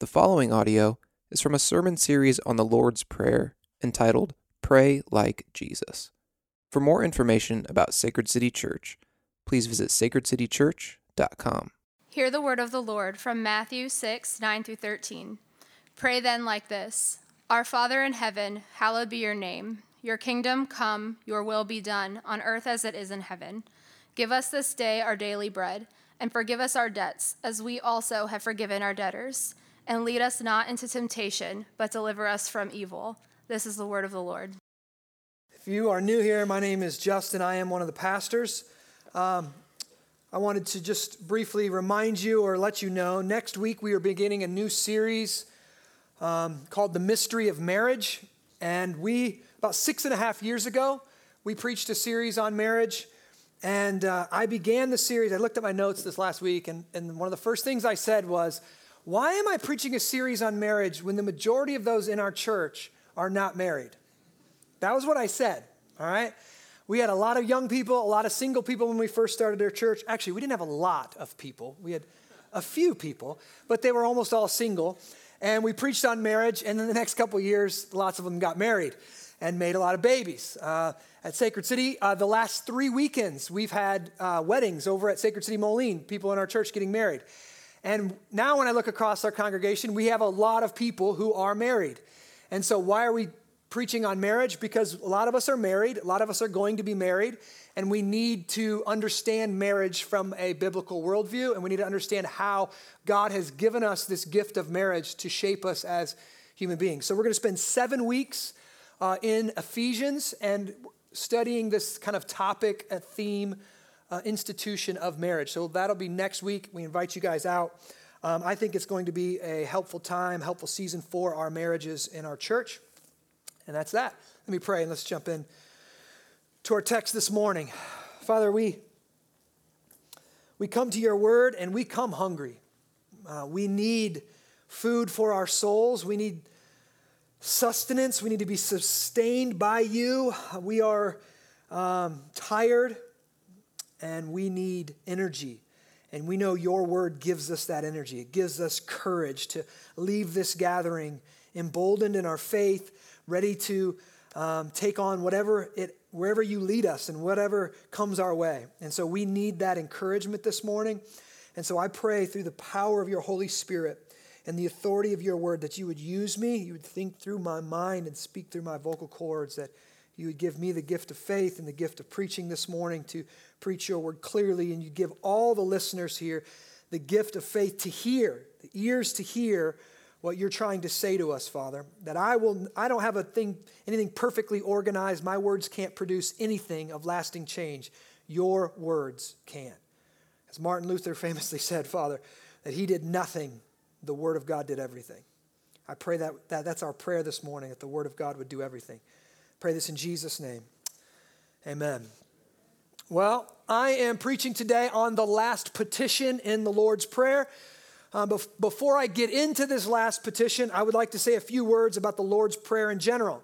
The following audio is from a sermon series on the Lord's Prayer entitled Pray Like Jesus. For more information about Sacred City Church, please visit sacredcitychurch.com. Hear the word of the Lord from Matthew 6, 9 through 13. Pray then like this Our Father in heaven, hallowed be your name. Your kingdom come, your will be done, on earth as it is in heaven. Give us this day our daily bread, and forgive us our debts, as we also have forgiven our debtors. And lead us not into temptation, but deliver us from evil. This is the word of the Lord. If you are new here, my name is Justin. I am one of the pastors. Um, I wanted to just briefly remind you or let you know next week we are beginning a new series um, called The Mystery of Marriage. And we, about six and a half years ago, we preached a series on marriage. And uh, I began the series. I looked at my notes this last week, and, and one of the first things I said was, Why am I preaching a series on marriage when the majority of those in our church are not married? That was what I said, all right? We had a lot of young people, a lot of single people when we first started our church. Actually, we didn't have a lot of people. We had a few people, but they were almost all single. And we preached on marriage, and in the next couple years, lots of them got married and made a lot of babies. Uh, at Sacred City, uh, the last three weekends, we've had uh, weddings over at Sacred City Moline, people in our church getting married. And now, when I look across our congregation, we have a lot of people who are married. And so, why are we preaching on marriage because a lot of us are married, a lot of us are going to be married, and we need to understand marriage from a biblical worldview, and we need to understand how God has given us this gift of marriage to shape us as human beings. So, we're going to spend seven weeks uh, in Ephesians and studying this kind of topic, a theme, uh, institution of marriage. So, that'll be next week. We invite you guys out. Um, I think it's going to be a helpful time, helpful season for our marriages in our church. And that's that. Let me pray and let's jump in to our text this morning. Father, we, we come to your word and we come hungry. Uh, we need food for our souls. We need sustenance. We need to be sustained by you. We are um, tired and we need energy. And we know your word gives us that energy. It gives us courage to leave this gathering emboldened in our faith ready to um, take on whatever it wherever you lead us and whatever comes our way. And so we need that encouragement this morning. And so I pray through the power of your Holy Spirit and the authority of your word that you would use me, you would think through my mind and speak through my vocal cords, that you would give me the gift of faith and the gift of preaching this morning to preach your word clearly, and you give all the listeners here the gift of faith to hear, the ears to hear what you're trying to say to us, Father. That I will I don't have a thing anything perfectly organized. My words can't produce anything of lasting change. Your words can. As Martin Luther famously said, Father, that he did nothing, the word of God did everything. I pray that, that that's our prayer this morning, that the word of God would do everything. Pray this in Jesus' name. Amen. Well, I am preaching today on the last petition in the Lord's Prayer. Uh, bef- before I get into this last petition, I would like to say a few words about the Lord's Prayer in general.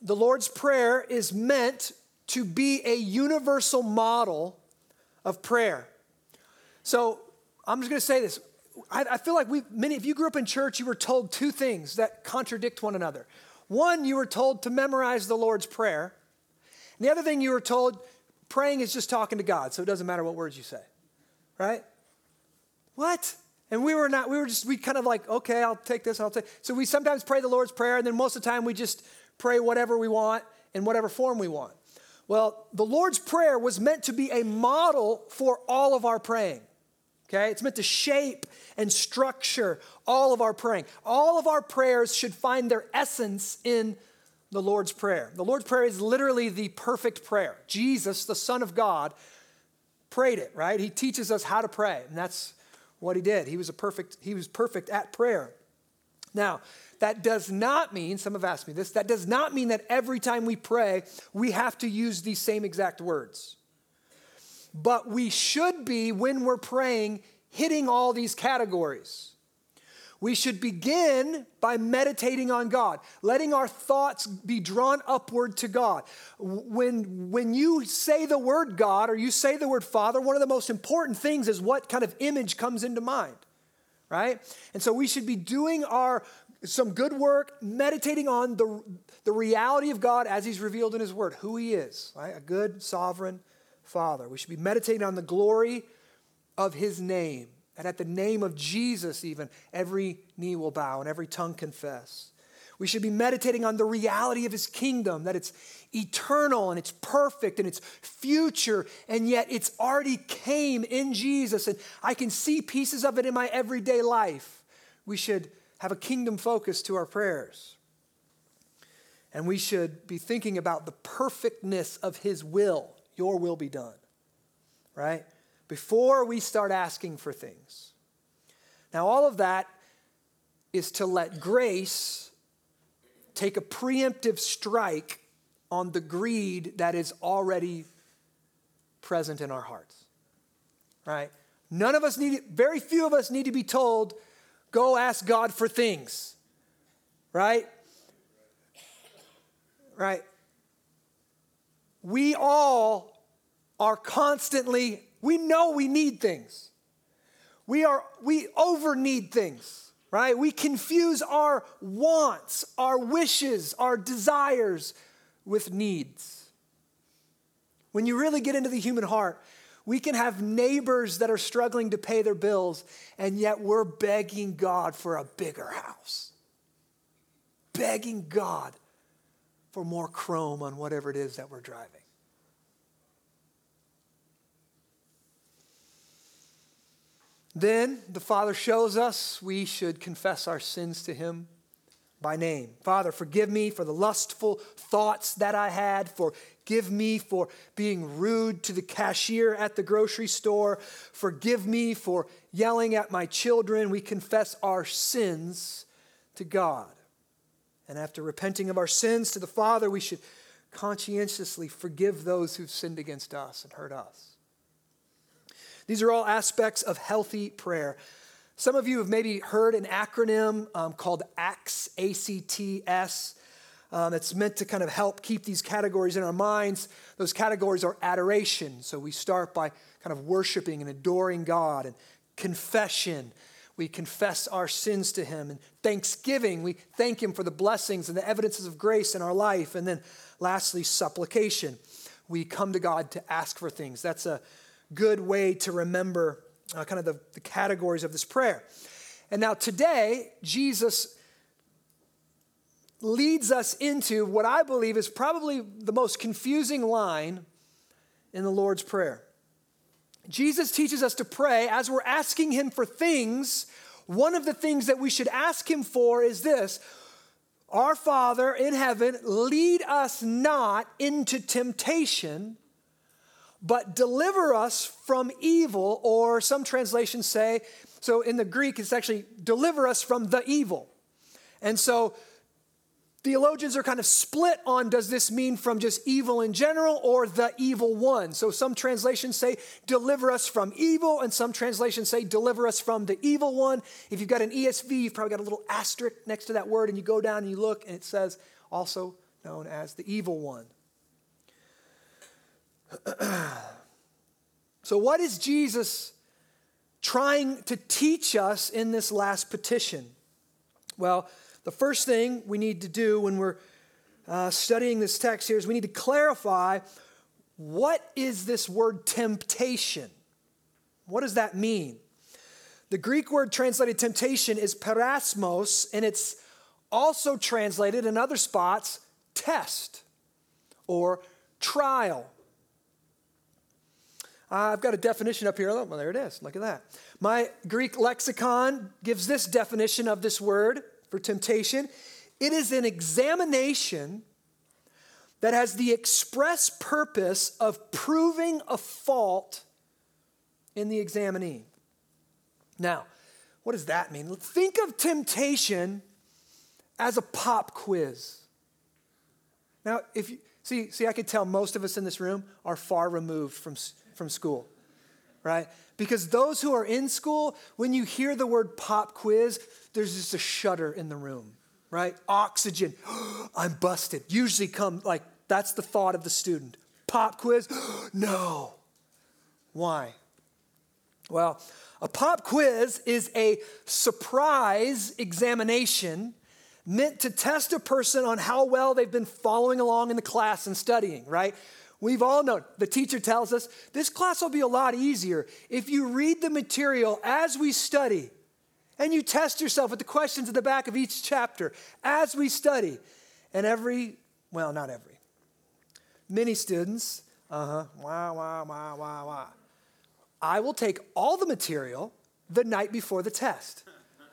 The Lord's Prayer is meant to be a universal model of prayer. So I'm just going to say this. I, I feel like we many, if you grew up in church, you were told two things that contradict one another. One, you were told to memorize the Lord's Prayer. And the other thing you were told, praying is just talking to God, so it doesn't matter what words you say. Right? What? And we were not, we were just, we kind of like, okay, I'll take this, I'll take. So we sometimes pray the Lord's Prayer, and then most of the time we just pray whatever we want in whatever form we want. Well, the Lord's Prayer was meant to be a model for all of our praying. Okay? It's meant to shape and structure all of our praying. All of our prayers should find their essence in the Lord's Prayer. The Lord's Prayer is literally the perfect prayer. Jesus, the Son of God, prayed it, right? He teaches us how to pray, and that's what he did. He was a perfect, he was perfect at prayer. Now, that does not mean, some have asked me this, that does not mean that every time we pray, we have to use these same exact words. But we should be, when we're praying, hitting all these categories. We should begin by meditating on God, letting our thoughts be drawn upward to God. When, when you say the word God or you say the word Father, one of the most important things is what kind of image comes into mind, right? And so we should be doing our some good work, meditating on the, the reality of God as He's revealed in His Word, who He is, right? A good, sovereign Father. We should be meditating on the glory of His name. And at the name of Jesus, even, every knee will bow and every tongue confess. We should be meditating on the reality of His kingdom, that it's eternal and it's perfect and it's future, and yet it's already came in Jesus, and I can see pieces of it in my everyday life. We should have a kingdom focus to our prayers. And we should be thinking about the perfectness of His will. Your will be done, right? Before we start asking for things. Now, all of that is to let grace take a preemptive strike on the greed that is already present in our hearts, right? None of us need, very few of us need to be told Go ask God for things, right? Right? We all are constantly, we know we need things. We are, we over need things, right? We confuse our wants, our wishes, our desires with needs. When you really get into the human heart, we can have neighbors that are struggling to pay their bills, and yet we're begging God for a bigger house. Begging God for more chrome on whatever it is that we're driving. Then the Father shows us we should confess our sins to Him by name. Father, forgive me for the lustful thoughts that I had, for Forgive me for being rude to the cashier at the grocery store. Forgive me for yelling at my children. We confess our sins to God. And after repenting of our sins to the Father, we should conscientiously forgive those who've sinned against us and hurt us. These are all aspects of healthy prayer. Some of you have maybe heard an acronym um, called ACTS, A C T S. Um, it's meant to kind of help keep these categories in our minds. Those categories are adoration. So we start by kind of worshiping and adoring God, and confession. We confess our sins to Him. And thanksgiving, we thank Him for the blessings and the evidences of grace in our life. And then lastly, supplication. We come to God to ask for things. That's a good way to remember uh, kind of the, the categories of this prayer. And now today, Jesus leads us into what I believe is probably the most confusing line in the Lord's Prayer. Jesus teaches us to pray as we're asking Him for things. One of the things that we should ask Him for is this Our Father in heaven, lead us not into temptation, but deliver us from evil, or some translations say, so in the Greek, it's actually deliver us from the evil. And so Theologians are kind of split on does this mean from just evil in general or the evil one? So some translations say deliver us from evil, and some translations say deliver us from the evil one. If you've got an ESV, you've probably got a little asterisk next to that word, and you go down and you look, and it says also known as the evil one. so, what is Jesus trying to teach us in this last petition? Well, the first thing we need to do when we're uh, studying this text here is we need to clarify what is this word temptation? What does that mean? The Greek word translated temptation is peirasmos, and it's also translated in other spots test or trial. Uh, I've got a definition up here. Oh, well, there it is. Look at that. My Greek lexicon gives this definition of this word temptation. It is an examination that has the express purpose of proving a fault in the examinee. Now, what does that mean? Think of temptation as a pop quiz. Now, if you see, see, I could tell most of us in this room are far removed from, from school, right? Because those who are in school, when you hear the word pop quiz, there's just a shudder in the room, right? Oxygen. I'm busted. Usually come like that's the thought of the student. Pop quiz? no. Why? Well, a pop quiz is a surprise examination meant to test a person on how well they've been following along in the class and studying, right? We've all known, the teacher tells us this class will be a lot easier if you read the material as we study and you test yourself with the questions at the back of each chapter as we study. And every, well, not every, many students, uh huh, wah, wah, wah, wah, wah. I will take all the material the night before the test.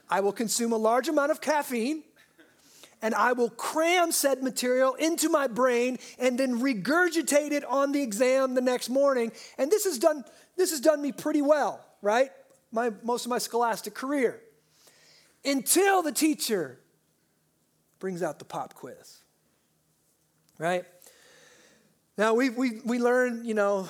I will consume a large amount of caffeine and I will cram said material into my brain and then regurgitate it on the exam the next morning. And this has done, this has done me pretty well, right? My, most of my scholastic career. Until the teacher brings out the pop quiz, right? Now, we, we, we learn, you know,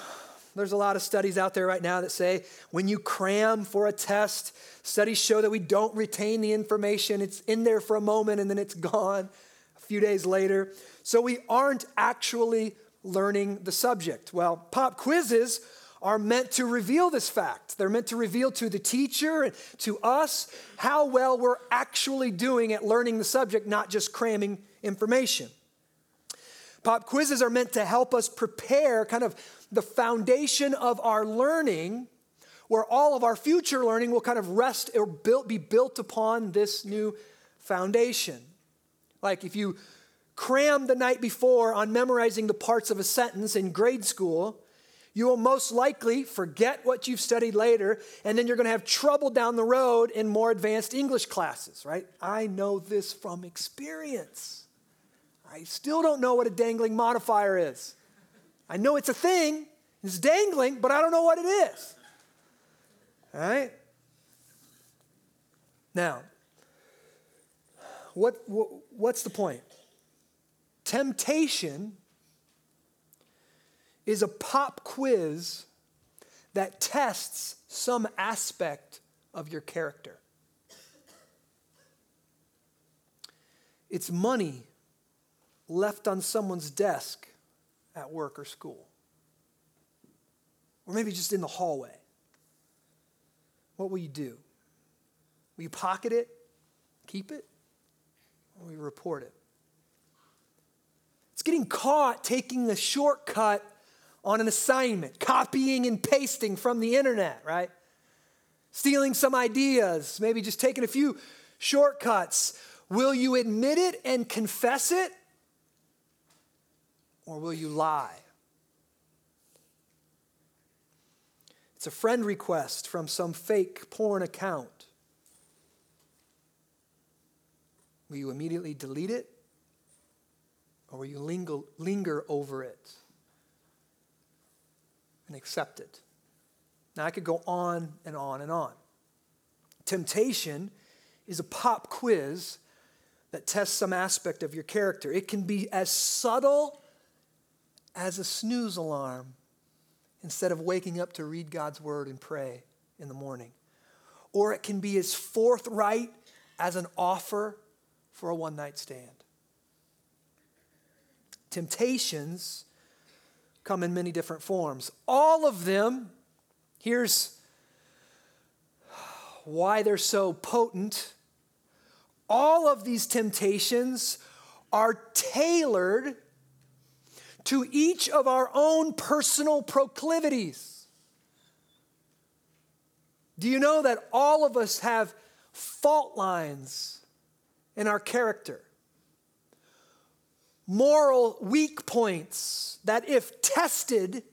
there's a lot of studies out there right now that say when you cram for a test, studies show that we don't retain the information. It's in there for a moment and then it's gone a few days later. So we aren't actually learning the subject. Well, pop quizzes are meant to reveal this fact. They're meant to reveal to the teacher and to us how well we're actually doing at learning the subject, not just cramming information. Pop quizzes are meant to help us prepare kind of the foundation of our learning, where all of our future learning will kind of rest or built, be built upon this new foundation. Like if you cram the night before on memorizing the parts of a sentence in grade school, you will most likely forget what you've studied later, and then you're going to have trouble down the road in more advanced English classes, right? I know this from experience. I still don't know what a dangling modifier is. I know it's a thing, it's dangling, but I don't know what it is. All right? Now, what, what, what's the point? Temptation is a pop quiz that tests some aspect of your character. It's money left on someone's desk at work or school, or maybe just in the hallway, what will you do? Will you pocket it, keep it, or will you report it? It's getting caught taking a shortcut on an assignment, copying and pasting from the internet, right? Stealing some ideas, maybe just taking a few shortcuts. Will you admit it and confess it? Or will you lie? It's a friend request from some fake porn account. Will you immediately delete it? Or will you linger, linger over it and accept it? Now, I could go on and on and on. Temptation is a pop quiz that tests some aspect of your character. It can be as subtle as a snooze alarm instead of waking up to read God's word and pray in the morning. Or it can be as forthright as an offer for a one night stand. Temptations come in many different forms. All of them, here's why they're so potent. All of these temptations are tailored to each of our own personal proclivities. Do you know that all of us have fault lines in our character? Moral weak points that, if tested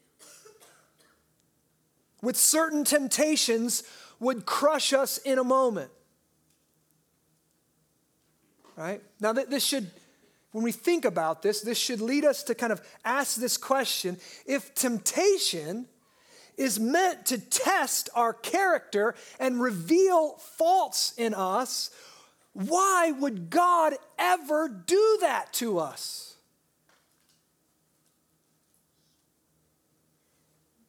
with certain temptations, would crush us in a moment. Right? Now, this should when we think about this, this should lead us to kind of ask this question if temptation is meant to test our character and reveal faults in us, why would God ever do that to us?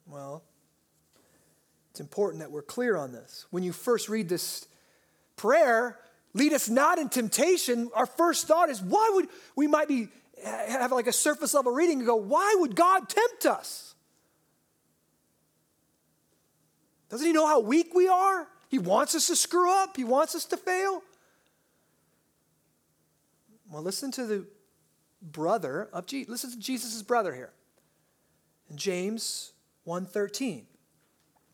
Well, it's important that we're clear on this. When you first read this prayer, lead us not in temptation, our first thought is why would we might be have like a surface level reading and go, why would God tempt us? Doesn't he know how weak we are? He wants us to screw up, he wants us to fail. Well, listen to the brother of Jesus. Listen to Jesus' brother here. In James 1:13.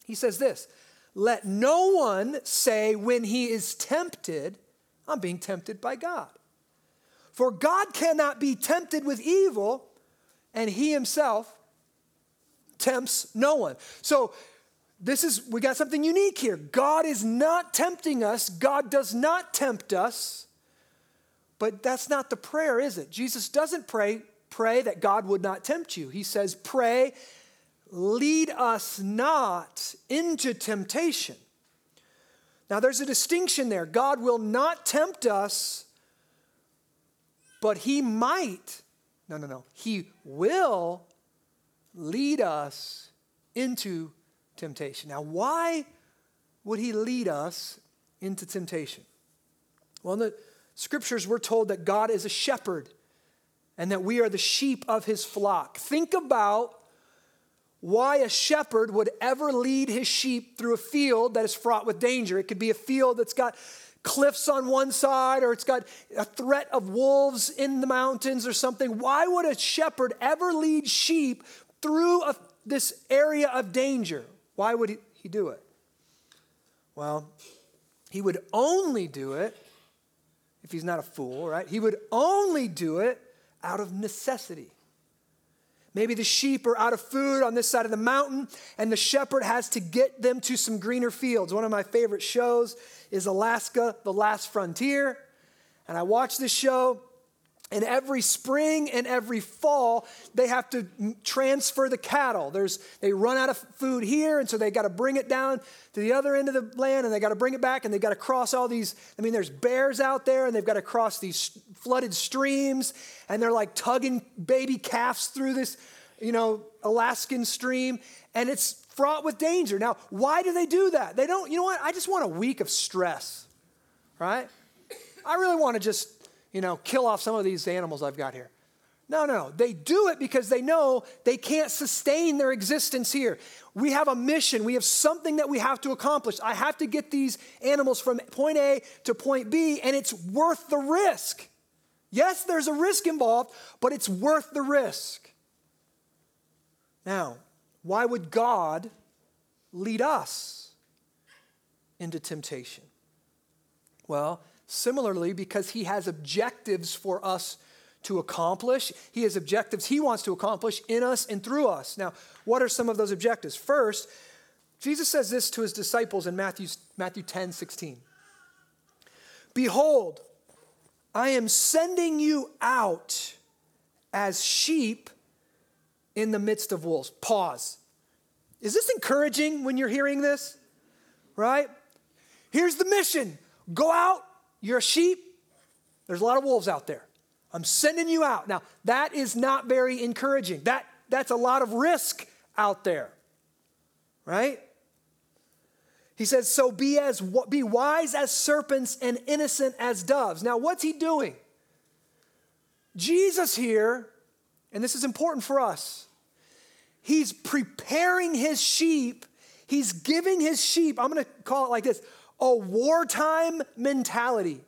He says this, "Let no one say when he is tempted, I'm being tempted by God. For God cannot be tempted with evil, and he himself tempts no one." So this is we got something unique here. God is not tempting us. God does not tempt us. But that's not the prayer, is it? Jesus doesn't pray pray that God would not tempt you. He says, "Pray, lead us not into temptation." Now there's a distinction there. God will not tempt us, but he might. No, no, no. He will lead us into temptation. Now, why would he lead us into temptation? Well, in the scriptures, we're told that God is a shepherd and that we are the sheep of his flock. Think about why a shepherd would ever lead his sheep through a field that is fraught with danger. It could be a field that's got cliffs on one side or it's got a threat of wolves in the mountains or something. Why would a shepherd ever lead sheep through a, this area of danger? Why would he, he do it? Well, he would only do it if he's not a fool, right? He would only do it out of necessity. Maybe the sheep are out of food on this side of the mountain, and the shepherd has to get them to some greener fields. One of my favorite shows is Alaska, The Last Frontier. And I watch this show, and every spring and every fall, they have to transfer the cattle. There's, they run out of food here, and so they got to bring it down to the other end of the land, and they got to bring it back, and they got to cross all these. I mean, there's bears out there, and they've got to cross these flooded streams, and they're like tugging baby calves through this, you know, Alaskan stream, and it's fraught with danger. Now, why do they do that? They don't, you know what? I just want a week of stress, right? I really want to just you know, kill off some of these animals I've got here. No, no, they do it because they know they can't sustain their existence here. We have a mission, we have something that we have to accomplish. I have to get these animals from point A to point B, and it's worth the risk. Yes, there's a risk involved, but it's worth the risk. Now, why would God lead us into temptation? Well, Similarly, because he has objectives for us to accomplish, he has objectives he wants to accomplish in us and through us. Now, what are some of those objectives? First, Jesus says this to his disciples in Matthew, Matthew 10 16. Behold, I am sending you out as sheep in the midst of wolves. Pause. Is this encouraging when you're hearing this? Right? Here's the mission go out you're a sheep. There's a lot of wolves out there. I'm sending you out. Now, that is not very encouraging. That, that's a lot of risk out there. Right? He says, So be as be wise as serpents and innocent as doves. Now, what's he doing? Jesus here, and this is important for us, he's preparing his sheep. He's giving his sheep, I'm going to call it like this a wartime mentality.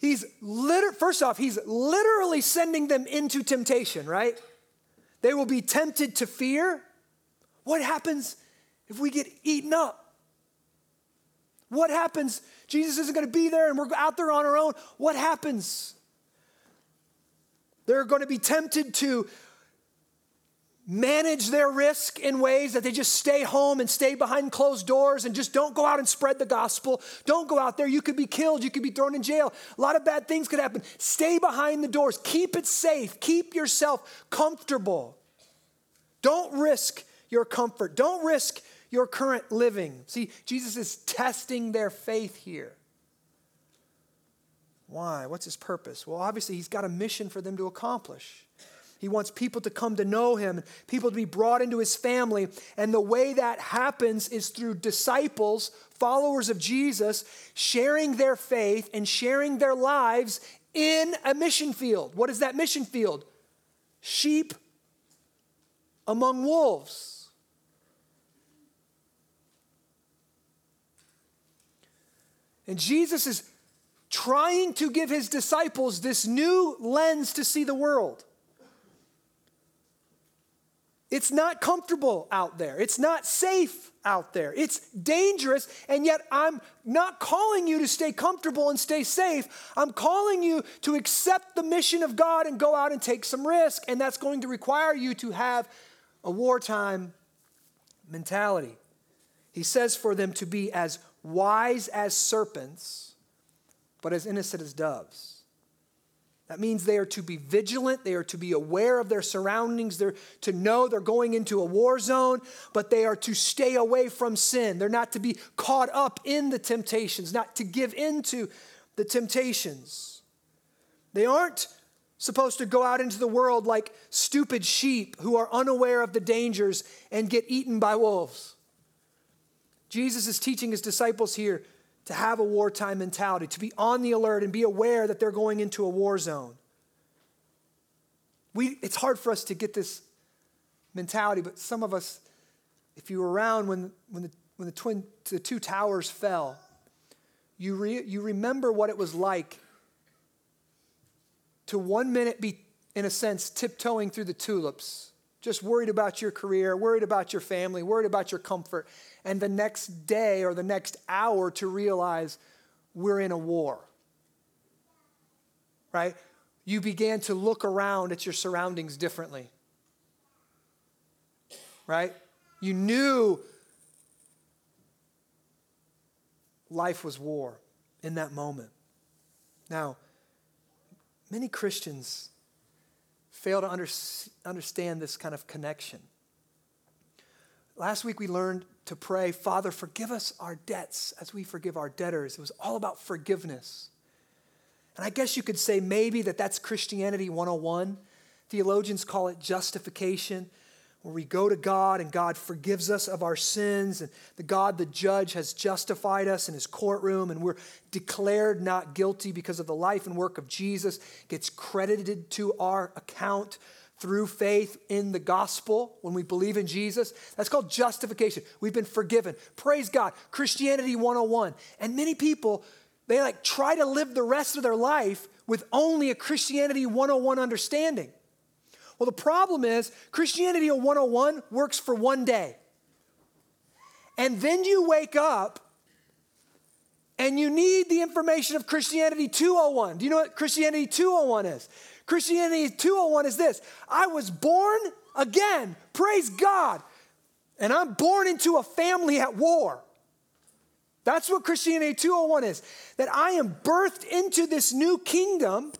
He's liter- first off, he's literally sending them into temptation, right? They will be tempted to fear. What happens if we get eaten up? What happens? Jesus isn't going to be there and we're out there on our own. What happens? They're going to be tempted to manage their risk in ways that they just stay home and stay behind closed doors and just don't go out and spread the gospel. Don't go out there. You could be killed. You could be thrown in jail. A lot of bad things could happen. Stay behind the doors. Keep it safe. Keep yourself comfortable. Don't risk your comfort. Don't risk your current living. See, Jesus is testing their faith here. Why? What's his purpose? Well, obviously, he's got a mission for them to accomplish. He wants people to come to know him, people to be brought into his family. And the way that happens is through disciples, followers of Jesus, sharing their faith and sharing their lives in a mission field. What is that mission field? Sheep among wolves. And Jesus is trying to give his disciples this new lens to see the world. It's not comfortable out there. It's not safe out there. It's dangerous, and yet I'm not calling you to stay comfortable and stay safe. I'm calling you to accept the mission of God and go out and take some risk, and that's going to require you to have a wartime mentality. He says for them to be as wise as serpents, but as innocent as doves. That means they are to be vigilant, they are to be aware of their surroundings, they're to know they're going into a war zone, but they are to stay away from sin. They're not to be caught up in the temptations, not to give into the temptations. They aren't supposed to go out into the world like stupid sheep who are unaware of the dangers and get eaten by wolves. Jesus is teaching his disciples here to have a wartime mentality, to be on the alert and be aware that they're going into a war zone. We, it's hard for us to get this mentality, but some of us, if you were around when, when, the, when the, twin, the two towers fell, you, re, you remember what it was like to one minute be, in a sense, tiptoeing through the tulips, just worried about your career, worried about your family, worried about your comfort and the next day or the next hour to realize we're in a war. Right? You began to look around at your surroundings differently. Right? You knew life was war in that moment. Now, many Christians fail to under, understand this kind of connection. Last week we learned to pray, Father, forgive us our debts as we forgive our debtors. It was all about forgiveness. And I guess you could say maybe that that's Christianity 101. Theologians call it justification, where we go to God and God forgives us of our sins, and the God, the judge, has justified us in his courtroom, and we're declared not guilty because of the life and work of Jesus, gets credited to our account through faith in the gospel, when we believe in Jesus. That's called justification. We've been forgiven. Praise God. Christianity 101. And many people, they like try to live the rest of their life with only a Christianity 101 understanding. Well, the problem is Christianity 101 works for one day. And then you wake up and you need the information of Christianity 201. Do you know what Christianity 201 is? Christianity 201 is this I was born again, praise God, and I'm born into a family at war. That's what Christianity 201 is. That I am birthed into this new kingdom,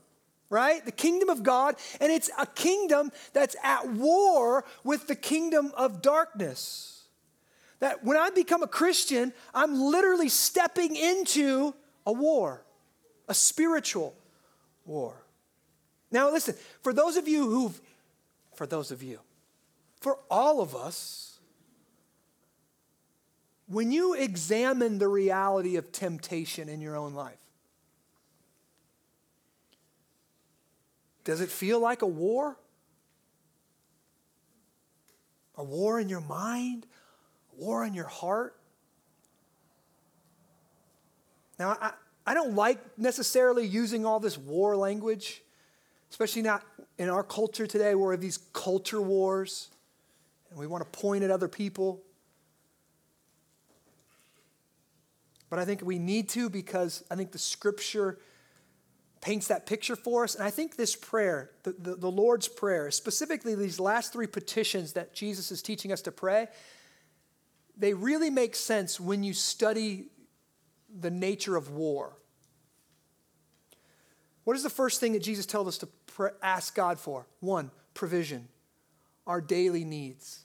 right? The kingdom of God, and it's a kingdom that's at war with the kingdom of darkness. That when I become a Christian, I'm literally stepping into a war, a spiritual war. Now, listen, for those of you who've, for those of you, for all of us, when you examine the reality of temptation in your own life, does it feel like a war? A war in your mind? A war in your heart? Now, I, I don't like necessarily using all this war language especially not in our culture today where we have these culture wars and we want to point at other people. But I think we need to because I think the scripture paints that picture for us. And I think this prayer, the, the, the, Lord's Prayer, specifically these last three petitions that Jesus is teaching us to pray, they really make sense when you study the nature of war. What is the first thing that Jesus tells us to ask God for? One, provision, our daily needs.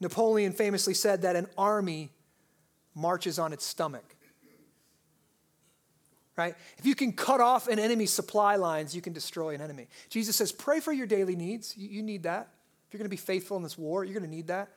Napoleon famously said that an army marches on its stomach. Right? If you can cut off an enemy's supply lines, you can destroy an enemy. Jesus says, pray for your daily needs. You, need that. If you're going to be faithful in this war, you're going to need that.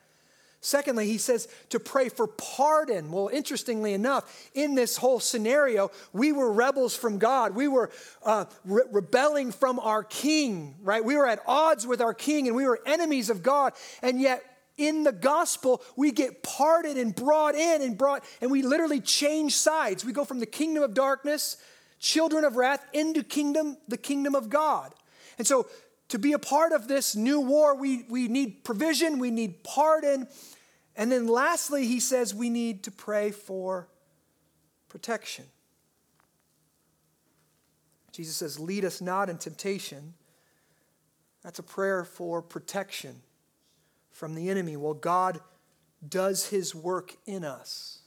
Secondly, he says to pray for pardon. Well, interestingly enough, in this whole scenario, we were rebels from God. We were uh, re- rebelling from our king, right? We were at odds with our king and we were enemies of God. And yet, in the gospel, we get parted and brought in and brought, and we literally change sides. We go from the kingdom of darkness, children of wrath, into kingdom, the kingdom of God. And so to be a part of this new war, we, we need provision, we need pardon. And then lastly, he says we need to pray for protection. Jesus says, Lead us not in temptation. That's a prayer for protection from the enemy while God does his work in us.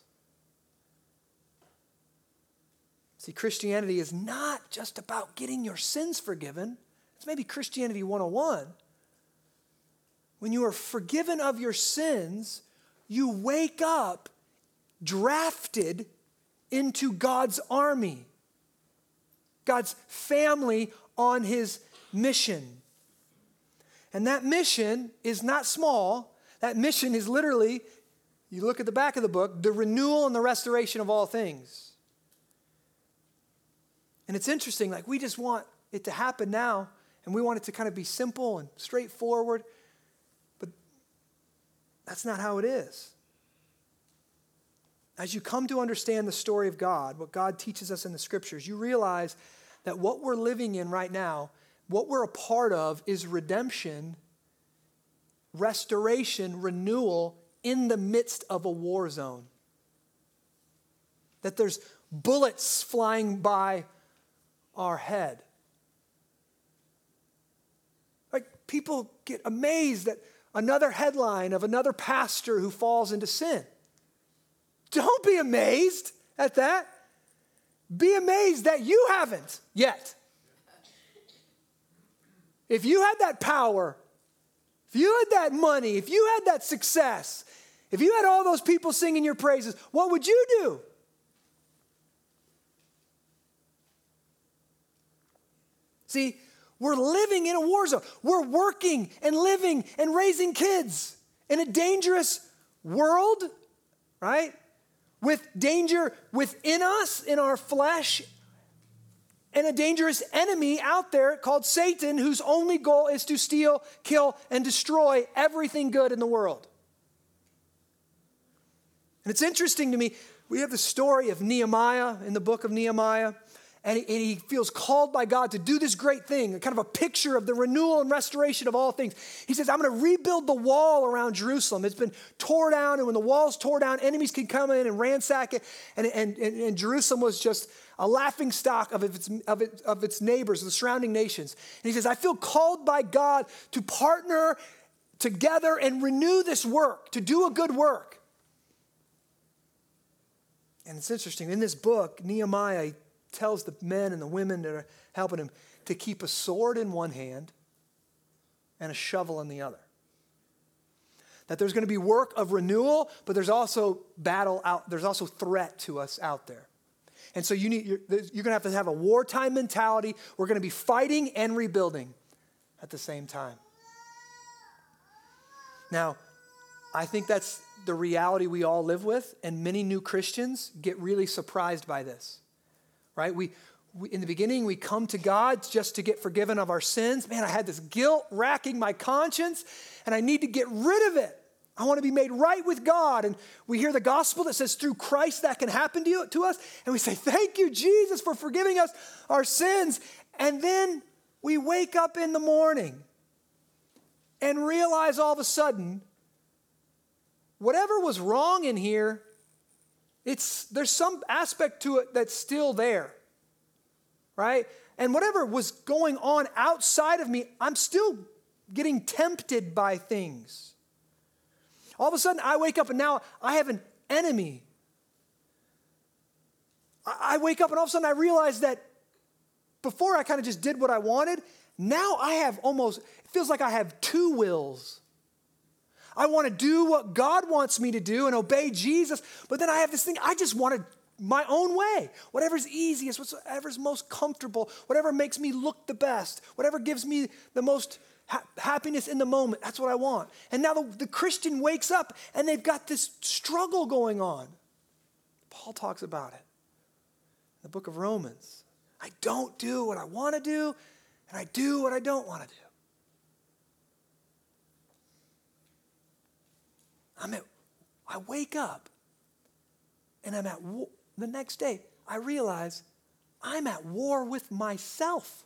See, Christianity is not just about getting your sins forgiven. It's maybe Christianity 101. When you are forgiven of your sins, you wake up drafted into God's army, God's family on his mission. And that mission is not small. That mission is literally, you look at the back of the book, the renewal and the restoration of all things. And it's interesting, like we just want it to happen now. And we want it to kind of be simple and straightforward. But that's not how it is. As you come to understand the story of God, what God teaches us in the scriptures, you realize that what we're living in right now, what we're a part of, is redemption, restoration, renewal in the midst of a war zone. That there's bullets flying by our head Like people get amazed at another headline of another pastor who falls into sin. Don't be amazed at that. Be amazed that you haven't yet. If you had that power, if you had that money, if you had that success, if you had all those people singing your praises, what would you do? See, we're living in a war zone. We're working and living and raising kids in a dangerous world, right? With danger within us, in our flesh, and a dangerous enemy out there called Satan, whose only goal is to steal, kill, and destroy everything good in the world. And it's interesting to me, we have the story of Nehemiah in the book of Nehemiah and he, and he, feels called by God to do this great thing, kind of a picture of the renewal and restoration of all things. He says, I'm going to rebuild the wall around Jerusalem. It's been tore down, and when the wall's tore down, enemies can come in and ransack it. And, and, and, and Jerusalem was just a laughing stock of its, of, it, of its neighbors, the surrounding nations. And he says, I feel called by God to partner together and renew this work, to do a good work. And it's interesting, in this book, Nehemiah, tells the men and the women that are helping him to keep a sword in one hand and a shovel in the other. That there's going to be work of renewal, but there's also battle out, there's also threat to us out there. And so you need, you're, you're going to have to have a wartime mentality. We're going to be fighting and rebuilding at the same time. Now, I think that's the reality we all live with, and many new Christians get really surprised by this right? We, we, in the beginning, we come to God just to get forgiven of our sins. Man, I had this guilt racking my conscience, and I need to get rid of it. I want to be made right with God. And we hear the gospel that says through Christ that can happen to, you, to us. And we say, Thank you, Jesus, for forgiving us our sins. And then we wake up in the morning and realize all of a sudden, whatever was wrong in here it's, there's some aspect to it that's still there, right? And whatever was going on outside of me, I'm still getting tempted by things. All of a sudden, I wake up and now I have an enemy. I wake up and all of a sudden I realize that before I kind of just did what I wanted, now I have almost, it feels like I have two wills. I want to do what God wants me to do and obey Jesus, but then I have this thing, I just want to my own way. Whatever's easiest, whatever's most comfortable, whatever makes me look the best, whatever gives me the most Ha- happiness in the moment. That's what I want. And now the, the Christian wakes up and they've got this struggle going on. Paul talks about it in the book of Romans. I don't do what I want to do, and I do what I don't want to do. I'm at, I wake up and I'm at war. The next day, I realize I'm at war with myself.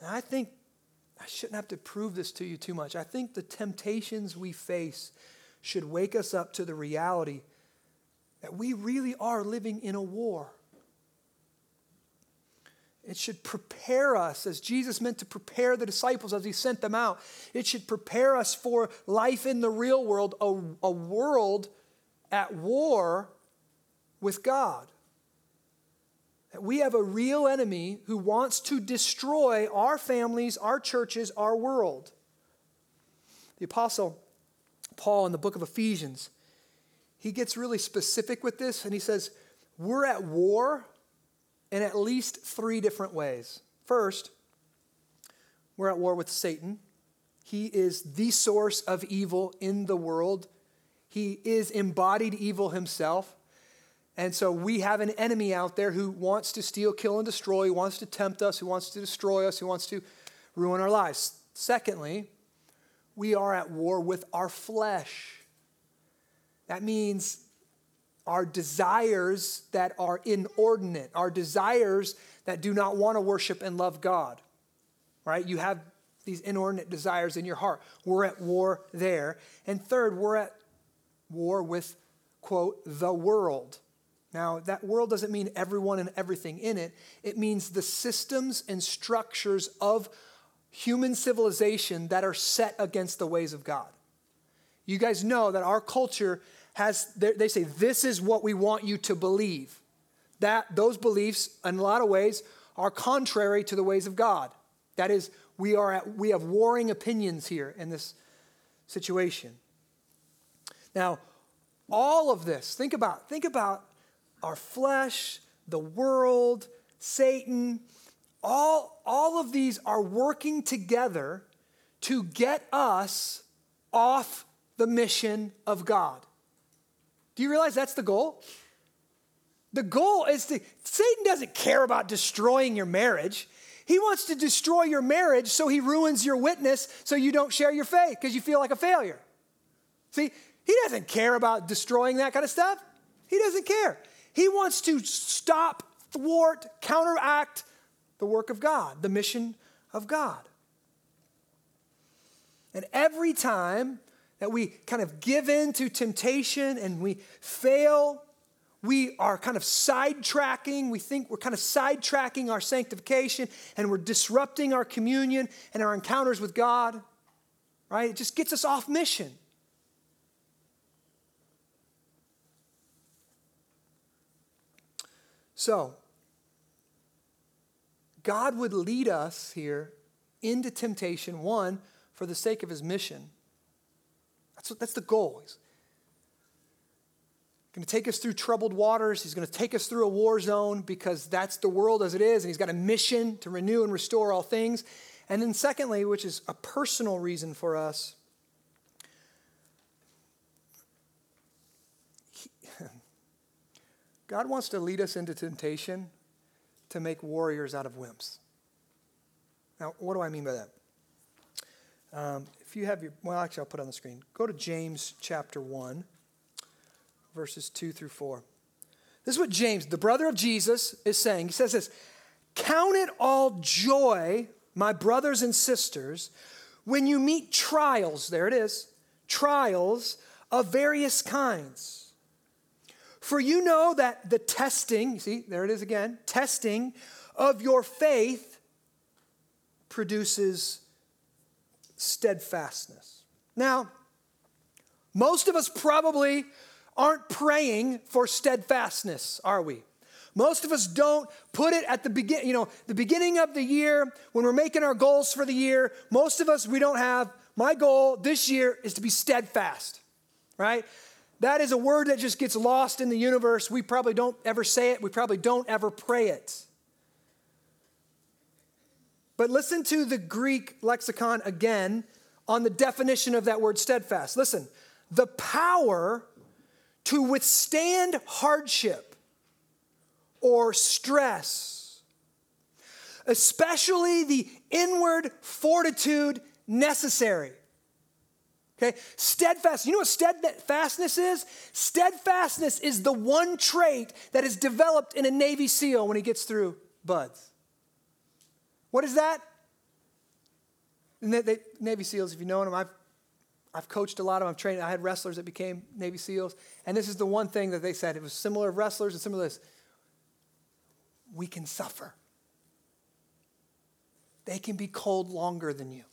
And I think I shouldn't have to prove this to you too much. I think the temptations we face should wake us up to the reality that we really are living in a war. It should prepare us, as Jesus meant to prepare the disciples as he sent them out. It should prepare us for life in the real world, a, a world at war with God. That we have a real enemy who wants to destroy our families, our churches, our world. The Apostle Paul in the book of Ephesians, he gets really specific with this and he says, We're at war in at least three different ways. First, we're at war with Satan. He is the source of evil in the world. He is embodied evil himself. And so we have an enemy out there who wants to steal, kill, and destroy, who wants to tempt us, who wants to destroy us, who wants to ruin our lives. Secondly, we are at war with our flesh. That means our desires that are inordinate, our desires that do not want to worship and love God. Right? You have these inordinate desires in your heart. We're at war there. And third, we're at war with, quote, the world. Now, that world doesn't mean everyone and everything in it, it means the systems and structures of human civilization that are set against the ways of God. You guys know that our culture has, they say, this is what we want you to believe. That those beliefs, in a lot of ways, are contrary to the ways of God. That is, we, are at, we have warring opinions here in this situation. Now, all of this, think about, think about our flesh, the world, Satan, all, all of these are working together to get us off the mission of God. Do you realize that's the goal? The goal is to, Satan doesn't care about destroying your marriage. He wants to destroy your marriage so he ruins your witness so you don't share your faith because you feel like a failure. See, he doesn't care about destroying that kind of stuff. He doesn't care. He wants to stop, thwart, counteract the work of God, the mission of God. And every time that we kind of give in to temptation and we fail, we are kind of sidetracking. We think we're kind of sidetracking our sanctification and we're disrupting our communion and our encounters with God, right? It just gets us off mission. So, God would lead us here into temptation, one, for the sake of his mission. That's, what, that's the goal. He's going to take us through troubled waters. He's going to take us through a war zone because that's the world as it is, and he's got a mission to renew and restore all things. And then, secondly, which is a personal reason for us, God wants to lead us into temptation to make warriors out of wimps. Now, what do I mean by that? Um, if you have your, well, actually, I'll put it on the screen. Go to James chapter 1, verses 2 through 4. This is what James, the brother of Jesus, is saying. He says this Count it all joy, my brothers and sisters, when you meet trials, there it is, trials of various kinds for you know that the testing, see, there it is again, testing of your faith produces steadfastness. Now, most of us probably aren't praying for steadfastness, are we? Most of us don't put it at the begin, you know, the beginning of the year when we're making our goals for the year. Most of us we don't have my goal this year is to be steadfast. Right? That is a word that just gets lost in the universe. We probably don't ever say it, we probably don't ever pray it. But listen to the Greek lexicon again on the definition of that word steadfast. Listen, the power to withstand hardship or stress, especially the inward fortitude necessary. Okay, steadfast. You know what steadfastness is? Steadfastness is the one trait that is developed in a Navy SEAL when he gets through BUD/S. What is that? They, Navy SEALs, if you know them, I've, I've coached a lot of them. I've trained, I had wrestlers that became Navy SEALs. And this is the one thing that they said. It was similar to wrestlers and similar to this. We can suffer. They can be cold longer than you.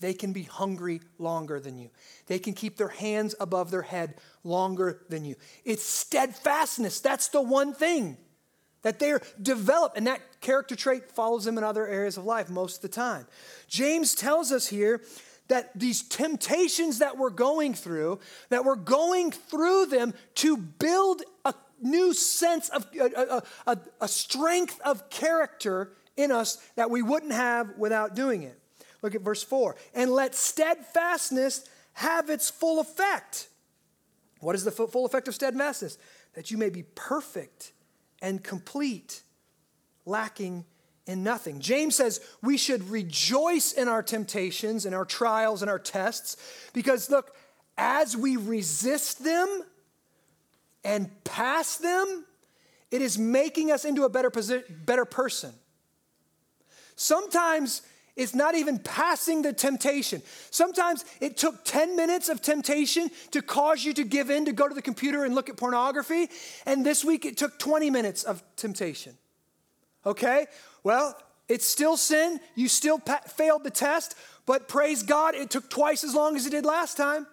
They can be hungry longer than you. They can keep their hands above their head longer than you. It's steadfastness. That's the one thing that they're developed, and that character trait follows them in other areas of life most of the time. James tells us here that these temptations that we're going through, that we're going through them to build a new sense of a, a, a strength of character in us that we wouldn't have without doing it. Look at verse 4. And let steadfastness have its full effect. What is the full effect of steadfastness? That you may be perfect and complete, lacking in nothing. James says we should rejoice in our temptations and our trials and our tests because, look, as we resist them and pass them, it is making us into a better, posi- better person. Sometimes it's not even passing the temptation. Sometimes it took 10 minutes of temptation to cause you to give in, to go to the computer and look at pornography. And this week it took 20 minutes of temptation. Okay? Well, it's still sin. You still pa- failed the test, but praise God, it took twice as long as it did last time.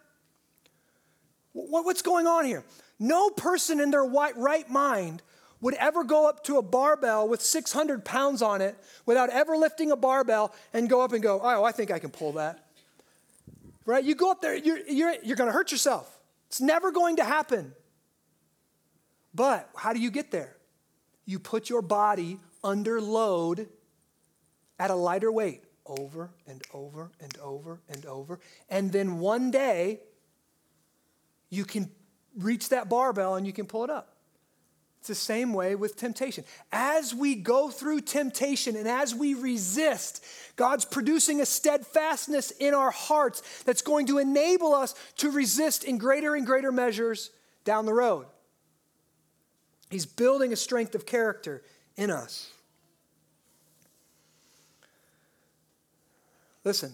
What's going on here? No person in their right mind would ever go up to a barbell with 600 pounds on it without ever lifting a barbell and go up and go, oh, I think I can pull that. Right? You go up there, you're, you're, you're going to hurt yourself. It's never going to happen. But how do you get there? You put your body under load at a lighter weight over and over and over and over. And then one day, you can reach that barbell and you can pull it up. It's the same way with temptation. As we go through temptation and as we resist, God's producing a steadfastness in our hearts that's going to enable us to resist in greater and greater measures down the road. He's building a strength of character in us. Listen,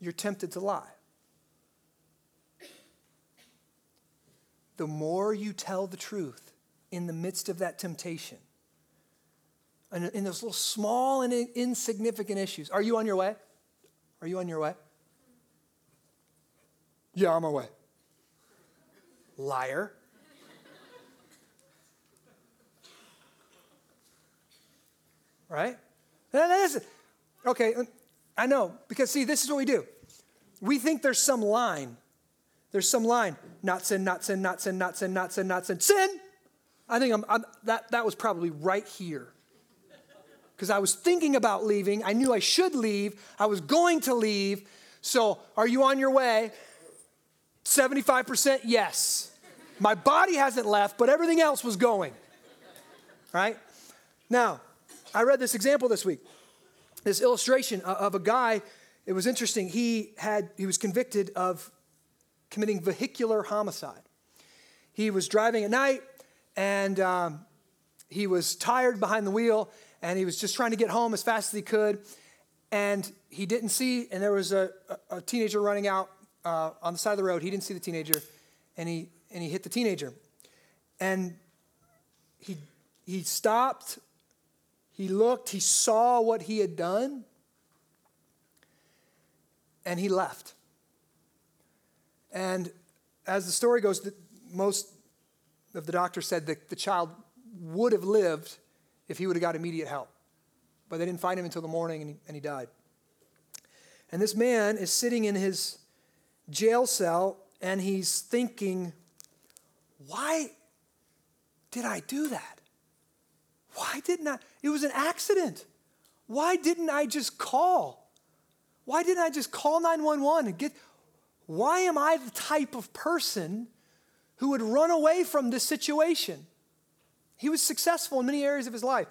you're tempted to lie. the more you tell the truth in the midst of that temptation, and in those little small and insignificant issues. Are you on your way? Are you on your way? Yeah, I'm away. Liar. Right? Okay, uh, I know, because see, this is what we do. We think there's some line there's some line, not sin, not sin, not sin, not sin, not sin, not sin, sin. I think I'm, I'm, that, that was probably right here. Because I was thinking about leaving. I knew I should leave. I was going to leave. So, are you on your way? 75% yes. My body hasn't left, but everything else was going. Right? Now, I read this example this week. This illustration of a guy, it was interesting. He had he was convicted of committing vehicular homicide. He was driving at night and um, he was tired behind the wheel and he was just trying to get home as fast as he could. And he didn't see, and there was a, a, teenager running out uh, on the side of the road. He didn't see the teenager and he, and he hit the teenager. And he, he stopped, he looked, he saw what he had done, and he left. And as the story goes, most of the doctors said that the child would have lived if he would have got immediate help. But they didn't find him until the morning and he, and he died. And this man is sitting in his jail cell and he's thinking, why did I do that? Why didn't I? It was an accident. why didn't I just call? Why didn't I just call 911 and get why am I the type of person who would run away from this situation? He was successful in many areas of his life.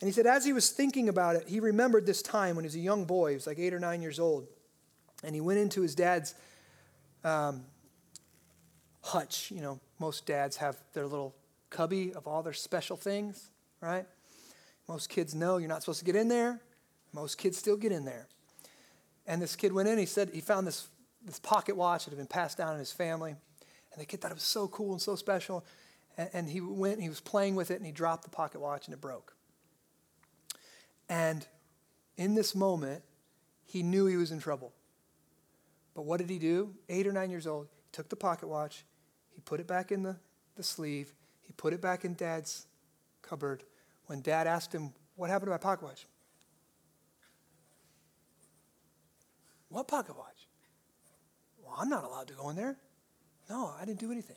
And he said, as he was thinking about it, he remembered this time when he was a young boy. He was like eight or nine years old. And he went into his dad's um, hutch. You know, most dads have their little cubby of all their special things, right? Most kids know you're not supposed to get in there. Most kids still get in there. And this kid went in, he said he found this this pocket watch that had been passed down in his family. And the kid thought it was so cool and so special. And, and he went he was playing with it and he dropped the pocket watch and it broke. And in this moment, he knew he was in trouble. But what did he do? Eight or nine years old, he took the pocket watch, he put it back in the, the sleeve, he put it back in dad's cupboard. When dad asked him, What happened to my pocket watch? What pocket watch? Well, I'm not allowed to go in there. No, I didn't do anything.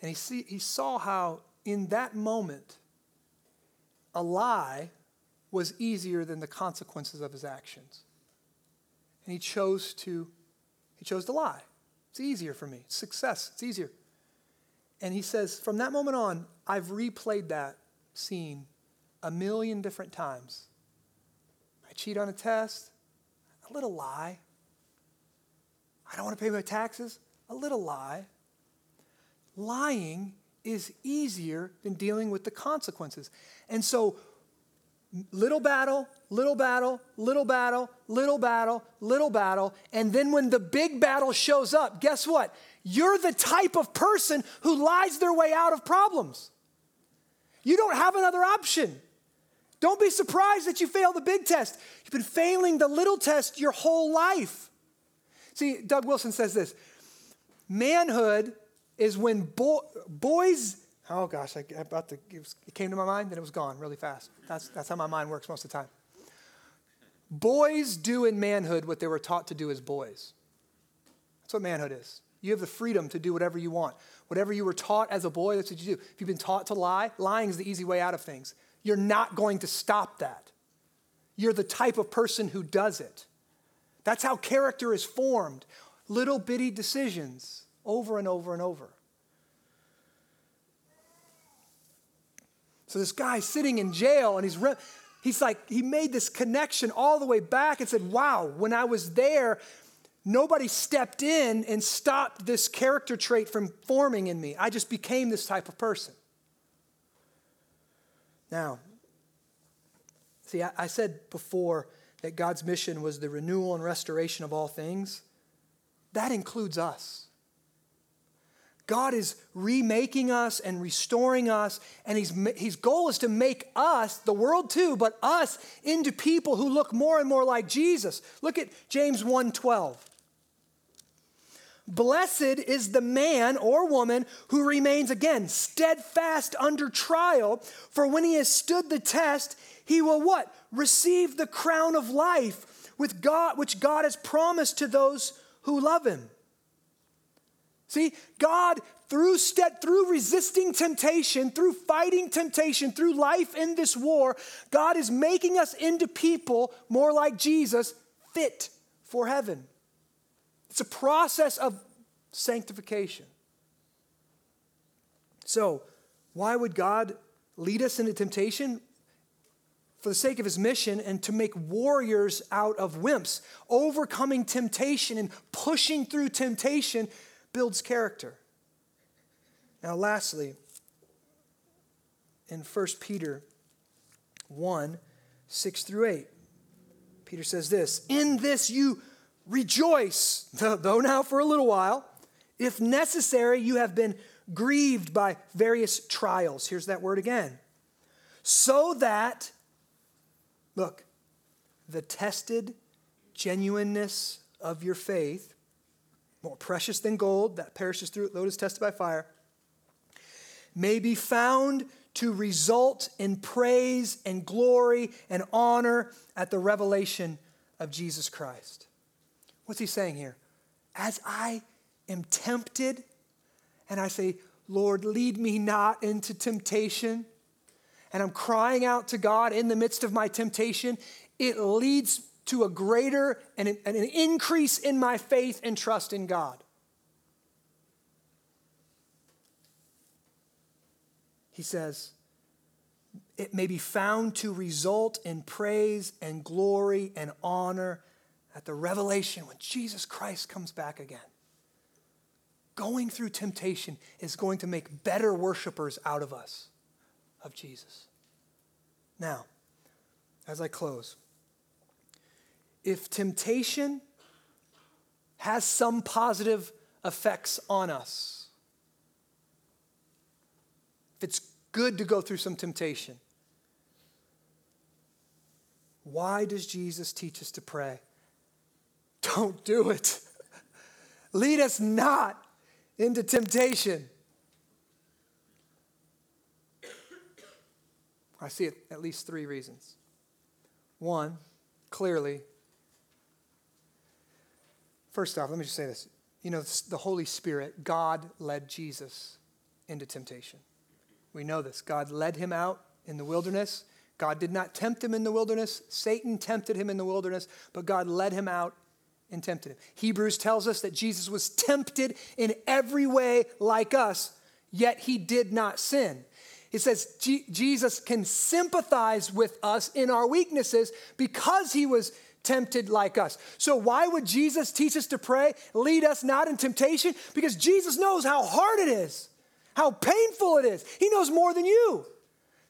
And he, see, he saw how, in that moment, a lie was easier than the consequences of his actions. And he chose to, he chose to lie. It's easier for me. Success. It's easier. And he says, from that moment on, I've replayed that scene a million different times. I cheat on a test, a little lie, I don't want to pay my taxes. A little lie. Lying is easier than dealing with the consequences. And so, little battle, little battle, little battle, little battle, little battle. And then when the big battle shows up, guess what? You're the type of person who lies their way out of problems. You don't have another option. Don't be surprised that you fail the big test. You've been failing the little test your whole life. See, Doug Wilson says this manhood is when bo- boys, oh gosh, I, about to, it, was, it came to my mind, then it was gone really fast. That's, that's how my mind works most of the time. Boys do in manhood what they were taught to do as boys. That's what manhood is. You have the freedom to do whatever you want. Whatever you were taught as a boy, that's what you do. If you've been taught to lie, lying is the easy way out of things. You're not going to stop that. You're the type of person who does it. That's how character is formed. Little bitty decisions over and over and over. So this guy's sitting in jail and he's re- he's like he made this connection all the way back and said, "Wow, when I was there, nobody stepped in and stopped this character trait from forming in me. I just became this type of person." Now, see, I, I said before that God's mission was the renewal and restoration of all things, that includes us. God is remaking us and restoring us, and he's, his goal is to make us, the world too, but us into people who look more and more like Jesus. Look at James 1:12. Blessed is the man or woman who remains again steadfast under trial, for when he has stood the test, he will what? Receive the crown of life with God, which God has promised to those who love him. See, God, through, step, through resisting temptation, through fighting temptation, through life in this war, God is making us into people more like Jesus, fit for heaven. It's a process of sanctification. So, why would God lead us into temptation? For the sake of his mission and to make warriors out of wimps. Overcoming temptation and pushing through temptation builds character. Now, lastly, in 1 Peter 1 6 through 8, Peter says this In this you Rejoice, though now for a little while. If necessary, you have been grieved by various trials. Here's that word again. So that, look, the tested genuineness of your faith, more precious than gold that perishes through it, though it is tested by fire, may be found to result in praise and glory and honor at the revelation of Jesus Christ. What's he saying here? As I am tempted and I say, Lord, lead me not into temptation. and I'm crying out to God in the midst of my temptation, it leads to a greater and an, increase in my faith and trust in God. He says, it may be found to result in praise and glory and honor at the revelation when Jesus Christ comes back again. Going through temptation is going to make better worshipers out of us, of Jesus. Now, as I close, if temptation has some positive effects on us, if it's good to go through some temptation, why does Jesus teach us to pray? Don't do it. Lead us not into temptation. I see it at least three reasons. One, clearly, first off, let me just say this. You know, the Holy Spirit, God led Jesus into temptation. We know this. God led him out in the wilderness. God did not tempt him in the wilderness. Satan tempted him in the wilderness, but God led him out and tempted him. Hebrews tells us that Jesus was tempted in every way like us, yet he did not sin. It says G- Jesus can sympathize with us in our weaknesses because he was tempted like us. So, why would Jesus teach us to pray, lead us not in temptation? Because Jesus knows how hard it is, how painful it is. He knows more than you.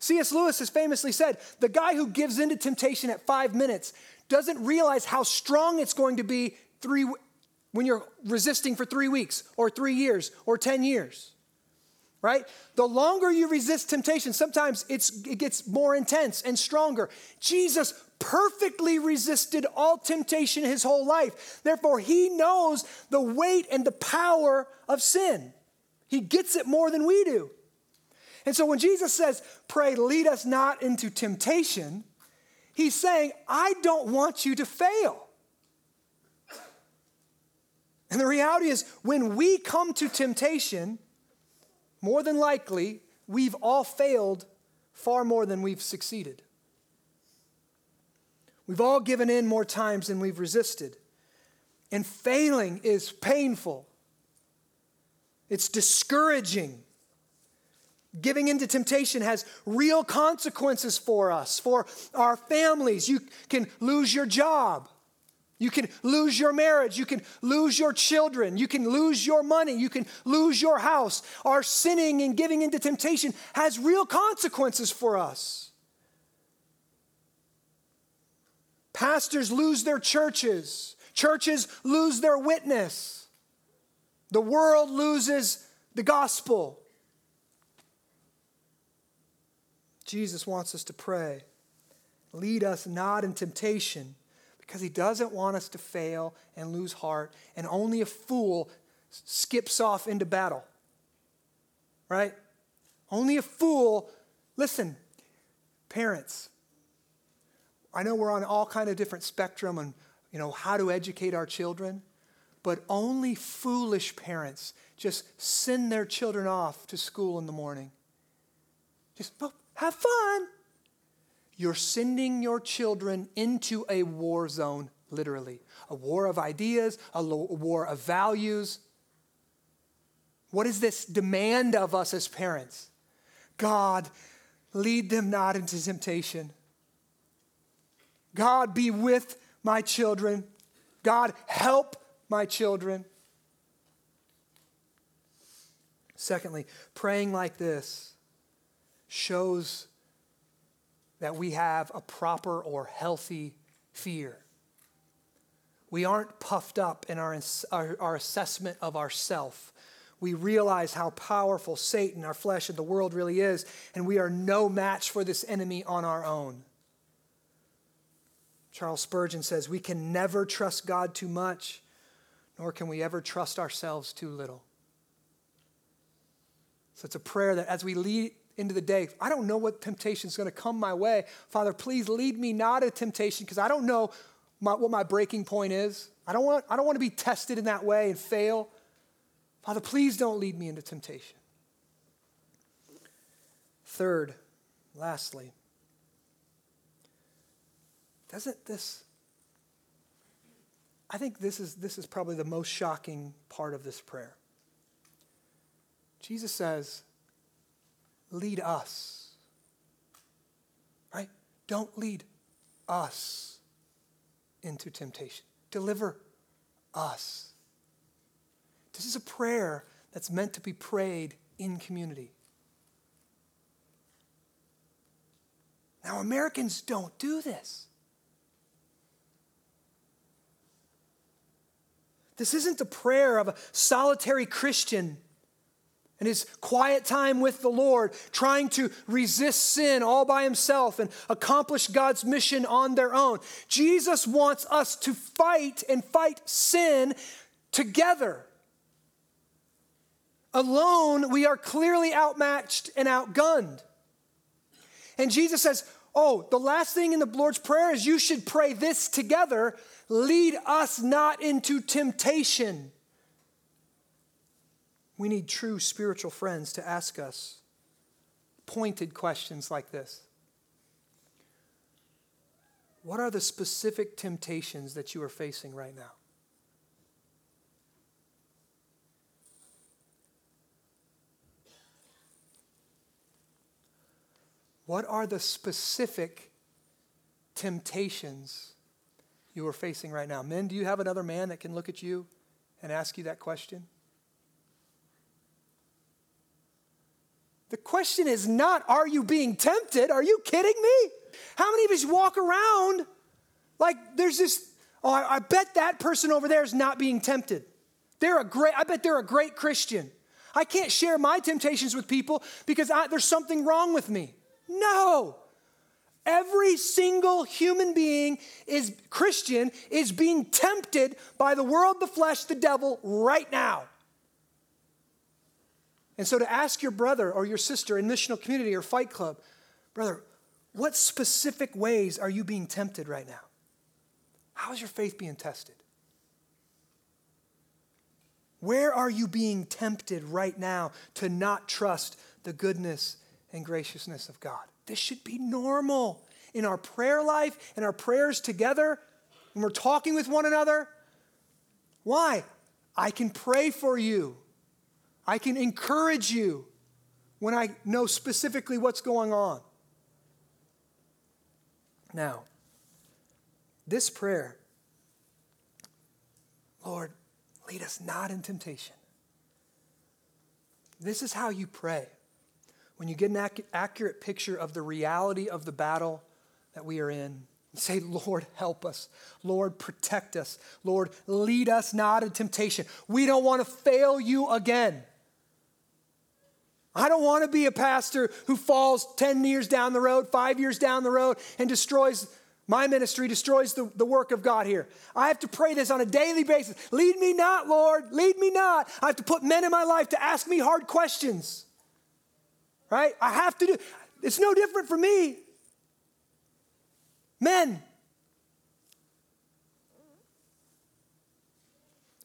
C.S. Lewis has famously said the guy who gives into temptation at five minutes doesn't realize how strong it's going to be three, when you're resisting for three weeks or three years or 10 years. Right? The longer you resist temptation, sometimes it's, it gets more intense and stronger. Jesus perfectly resisted all temptation his whole life. Therefore, he knows the weight and the power of sin. He gets it more than we do. And so when Jesus says, Pray, lead us not into temptation, he's saying, I don't want you to fail. And the reality is, when we come to temptation, more than likely, we've all failed far more than we've succeeded. We've all given in more times than we've resisted. And failing is painful, it's discouraging. Giving into temptation has real consequences for us, for our families. You can lose your job. You can lose your marriage. You can lose your children. You can lose your money. You can lose your house. Our sinning and giving into temptation has real consequences for us. Pastors lose their churches, churches lose their witness, the world loses the gospel. Jesus wants us to pray. Lead us not in temptation, because he doesn't want us to fail and lose heart, and only a fool skips off into battle. Right? Only a fool, listen, parents, I know we're on all kind of different spectrum on you know how to educate our children, but only foolish parents just send their children off to school in the morning. Just have fun. You're sending your children into a war zone, literally. A war of ideas, a war of values. What is this demand of us as parents? God, lead them not into temptation. God, be with my children. God, help my children. Secondly, praying like this shows that we have a proper or healthy fear. We aren't puffed up in our, our, our assessment of ourself. We realize how powerful Satan, our flesh, and the world really is, and we are no match for this enemy on our own. Charles Spurgeon says, We can never trust God too much, nor can we ever trust ourselves too little. So it's a prayer that as we lead into the day, I don't know what temptation is going to come my way. Father, please lead me not into temptation because I don't know my, what my breaking point is. I don't, want, I don't want to be tested in that way and fail. Father, please don't lead me into temptation. Third, Lastly, doesn't this I think this is, this is probably the most shocking part of this prayer. Jesus says, Lead us. Right? Don't lead us into temptation. Deliver us. This is a prayer that's meant to be prayed in community. Now, Americans don't do this. This isn't the prayer of a solitary Christian and his quiet time with the Lord, trying to resist sin all by himself and accomplish God's mission on their own. Jesus wants us to fight and fight sin together. Alone, we are clearly outmatched and outgunned. And Jesus says, Oh, the last thing in the Lord's Prayer is you should pray this together lead us not into temptation. We need true spiritual friends to ask us pointed questions like this What are the specific temptations that you are facing right now? What are the specific temptations you are facing right now? Men, do you have another man that can look at you and ask you that question? The question is not, are you being tempted? Are you kidding me? How many of us walk around like there's this, oh, I, I bet that person over there is not being tempted. They're a great, I bet they're a great Christian. I can't share my temptations with people because I, there's something wrong with me. No. Every single human being is Christian is being tempted by the world, the flesh, the devil right now. And so to ask your brother or your sister in missional community or fight club, brother, what specific ways are you being tempted right now? How is your faith being tested? Where are you being tempted right now to not trust the goodness and graciousness of God? This should be normal in our prayer life and our prayers together when we're talking with one another. Why? I can pray for you. I can encourage you when I know specifically what's going on. Now, this prayer, Lord, lead us not in temptation. This is how you pray when you get an ac- accurate picture of the reality of the battle that we are in, say, Lord, help us. Lord, protect us. Lord, lead us not in temptation. We don't want to fail you again. I don't want to be a pastor who falls 10 years down the road, five years down the road, and destroys my ministry, destroys the, the work of God here. I have to pray this on a daily basis. Lead me not, Lord. Lead me not. I have to put men in my life to ask me hard questions right? I have to do it's no different for me. Men,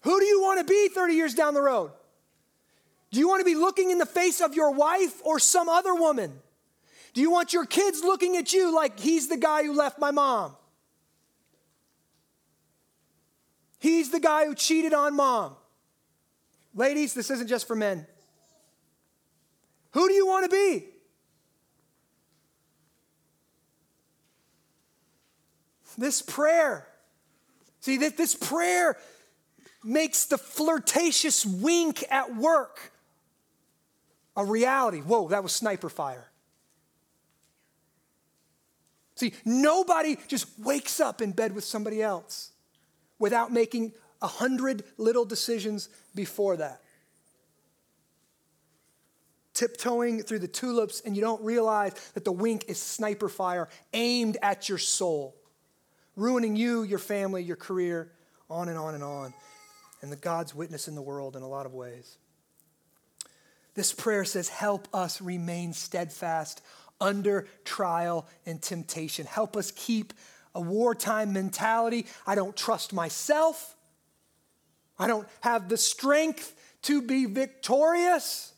who do you want to be 30 years down the road? Do you want to be looking in the face of your wife or some other woman? Do you want your kids looking at you like he's the guy who left my mom? He's the guy who cheated on mom. Ladies, this isn't just for men. Who do you want to be? This prayer, see, that this prayer makes the flirtatious wink at work a reality. Whoa, that was sniper fire. See, nobody just wakes up in bed with somebody else without making a hundred little decisions before that tiptoeing through the tulips, and you don't realize that the wink is sniper fire aimed at your soul, ruining you, your family, your career, on and on and on, and the God's witness in the world in a lot of ways. This prayer says, Help us remain steadfast under trial and temptation. Help us keep a wartime mentality. I don't trust myself. I don't have the strength to be victorious.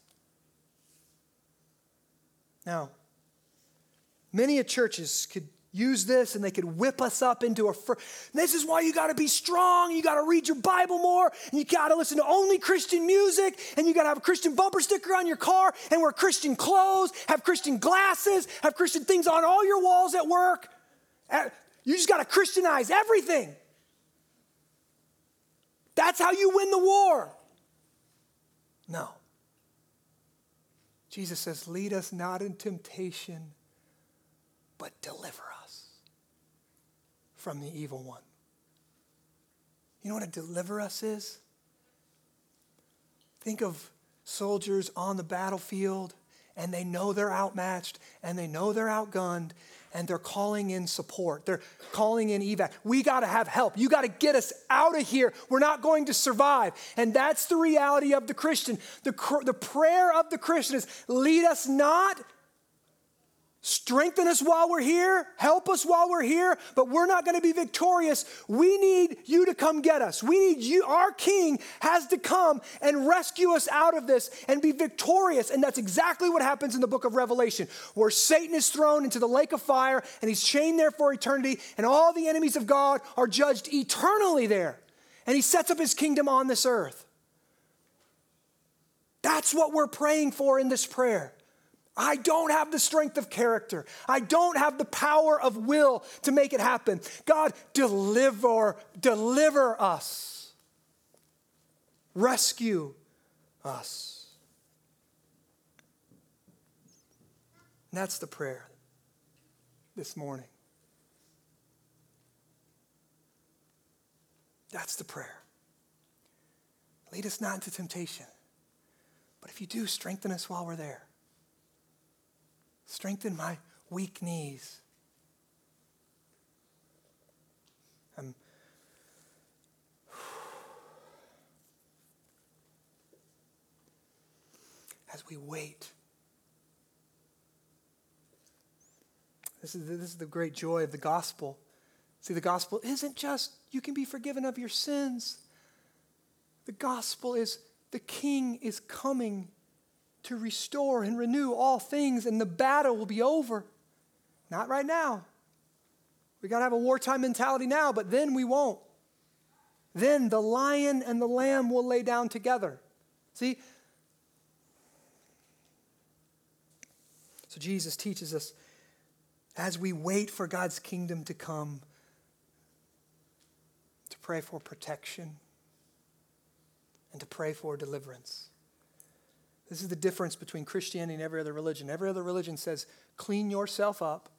Now, Many churches could use this and they could whip us up into a. Fr- this is why you got to be strong. You got to read your Bible more. And you got to listen to only Christian music. And you got to have a Christian bumper sticker on your car and wear Christian clothes, have Christian glasses, have Christian things on all your walls at work. You just got to Christianize everything. That's how you win the war. No. Jesus says, Lead us not in temptation, but deliver us from the evil one. You know what a deliver us is? Think of soldiers on the battlefield and they know they're outmatched and they know they're outgunned and they're calling in support. They're calling in evac. We got to have help. You got to get us out of here. We're not going to survive. And that's the reality of the Christian. The, the prayer of the Christian is lead us not Strengthen us while we're here, help us while we're here, but we're not going to be victorious. We need you to come get us. We need you, our king has to come and rescue us out of this and be victorious. And that's exactly what happens in the book of Revelation, where Satan is thrown into the lake of fire and he's chained there for eternity, and all the enemies of God are judged eternally there. And he sets up his kingdom on this earth. That's what we're praying for in this prayer. I don't have the strength of character. I don't have the power of will to make it happen. God, deliver, deliver us. Rescue us. And that's the prayer this morning. That's the prayer. Lead us not into temptation, but if you do, strengthen us while we're there. Strengthen my weak knees. I'm as we wait. This is, this is the great joy of the gospel. See, the gospel isn't just you can be forgiven of your sins. The gospel is the king is coming to restore and renew all things, and the battle will be over. Not right now. We got to have a wartime mentality now, but then we won't. Then the lion and the lamb will lay down together. See? So Jesus teaches us as we wait for God's kingdom to come to pray for protection and to pray for deliverance. This is the difference between Christianity and every other religion. Every other religion says, clean yourself up,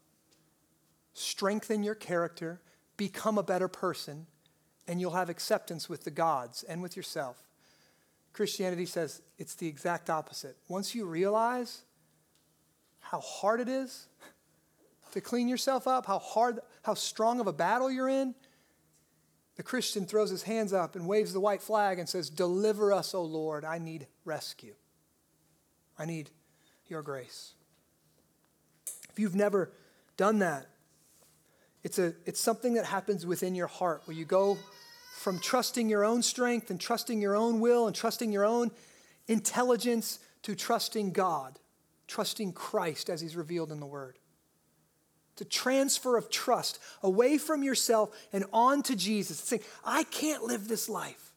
strengthen your character, become a better person, and you'll have acceptance with the gods and with yourself. Christianity says it's the exact opposite. Once you realize how hard it is to clean yourself up, how hard, how strong of a battle you're in, the Christian throws his hands up and waves the white flag and says, Deliver us, O Lord, I need rescue. I need your grace. If you've never done that, it's, a, it's something that happens within your heart where you go from trusting your own strength and trusting your own will and trusting your own intelligence to trusting God, trusting Christ as He's revealed in the Word. It's a transfer of trust away from yourself and on to Jesus. Saying, I can't live this life.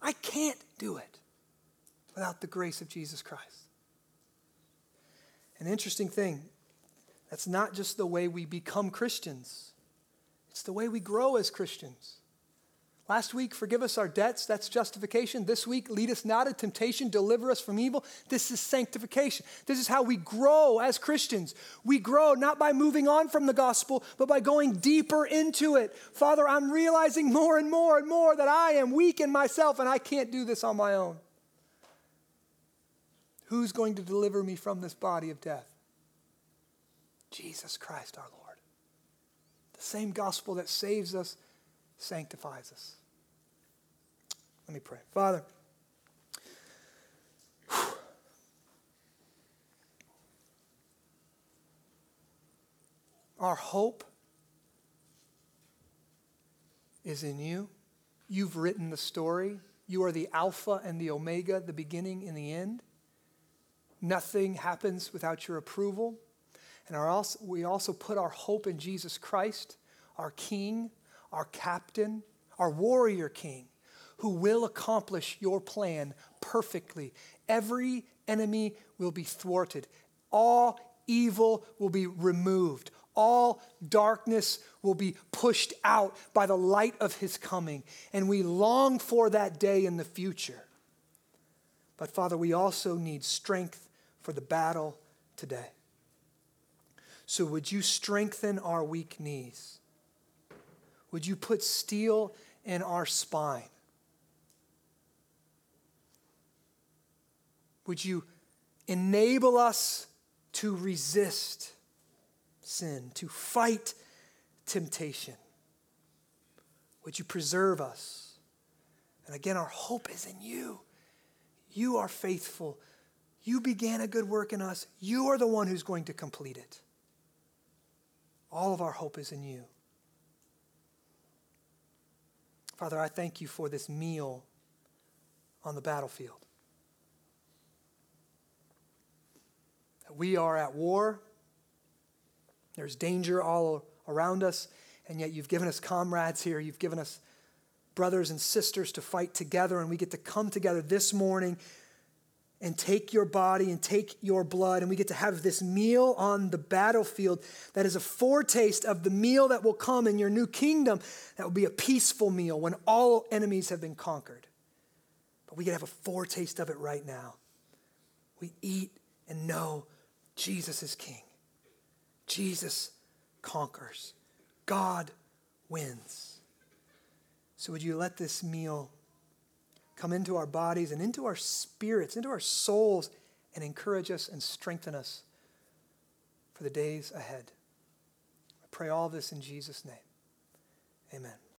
I can't do it without the grace of Jesus Christ. An interesting thing that's not just the way we become Christians, it's the way we grow as Christians. Last week, forgive us our debts. That's justification. This week, lead us not into temptation, deliver us from evil. This is sanctification. This is how we grow as Christians. We grow not by moving on from the gospel, but by going deeper into it. Father, I'm realizing more and more and more that I am weak in myself and I can't do this on my own. Who's going to deliver me from this body of death? Jesus Christ our Lord. The same gospel that saves us sanctifies us. Let me pray. Father, our hope is in you. You've written the story. You are the Alpha and the Omega, the beginning and the end. Nothing happens without your approval. And also, we also put our hope in Jesus Christ, our King, our captain, our warrior King, who will accomplish your plan perfectly. Every enemy will be thwarted, all evil will be removed, all darkness will be pushed out by the light of his coming. And we long for that day in the future. But Father, we also need strength for the battle today. So would you strengthen our weak knees? Would you put steel in our spine? Would you enable us to resist sin, to fight temptation? Would you preserve us? And again, our hope is in you. You are faithful. You began a good work in us. You are the one who's going to complete it. All of our hope is in you. Father, I thank you for this meal on the battlefield. We are at war. There's danger all around us, and yet you've given us comrades here. You've given us brothers and sisters to fight together, and we get to come together this morning and take your body and take your blood, and we get to have this meal on the battlefield that is a foretaste of the meal that will come in your new kingdom. That will be a peaceful meal when all enemies have been conquered. But we get to have a foretaste of it right now. We eat and know Jesus is king. Jesus conquers. God wins. So, would you let this meal come into our bodies and into our spirits, into our souls, and encourage us and strengthen us for the days ahead? I pray all this in Jesus' name. Amen.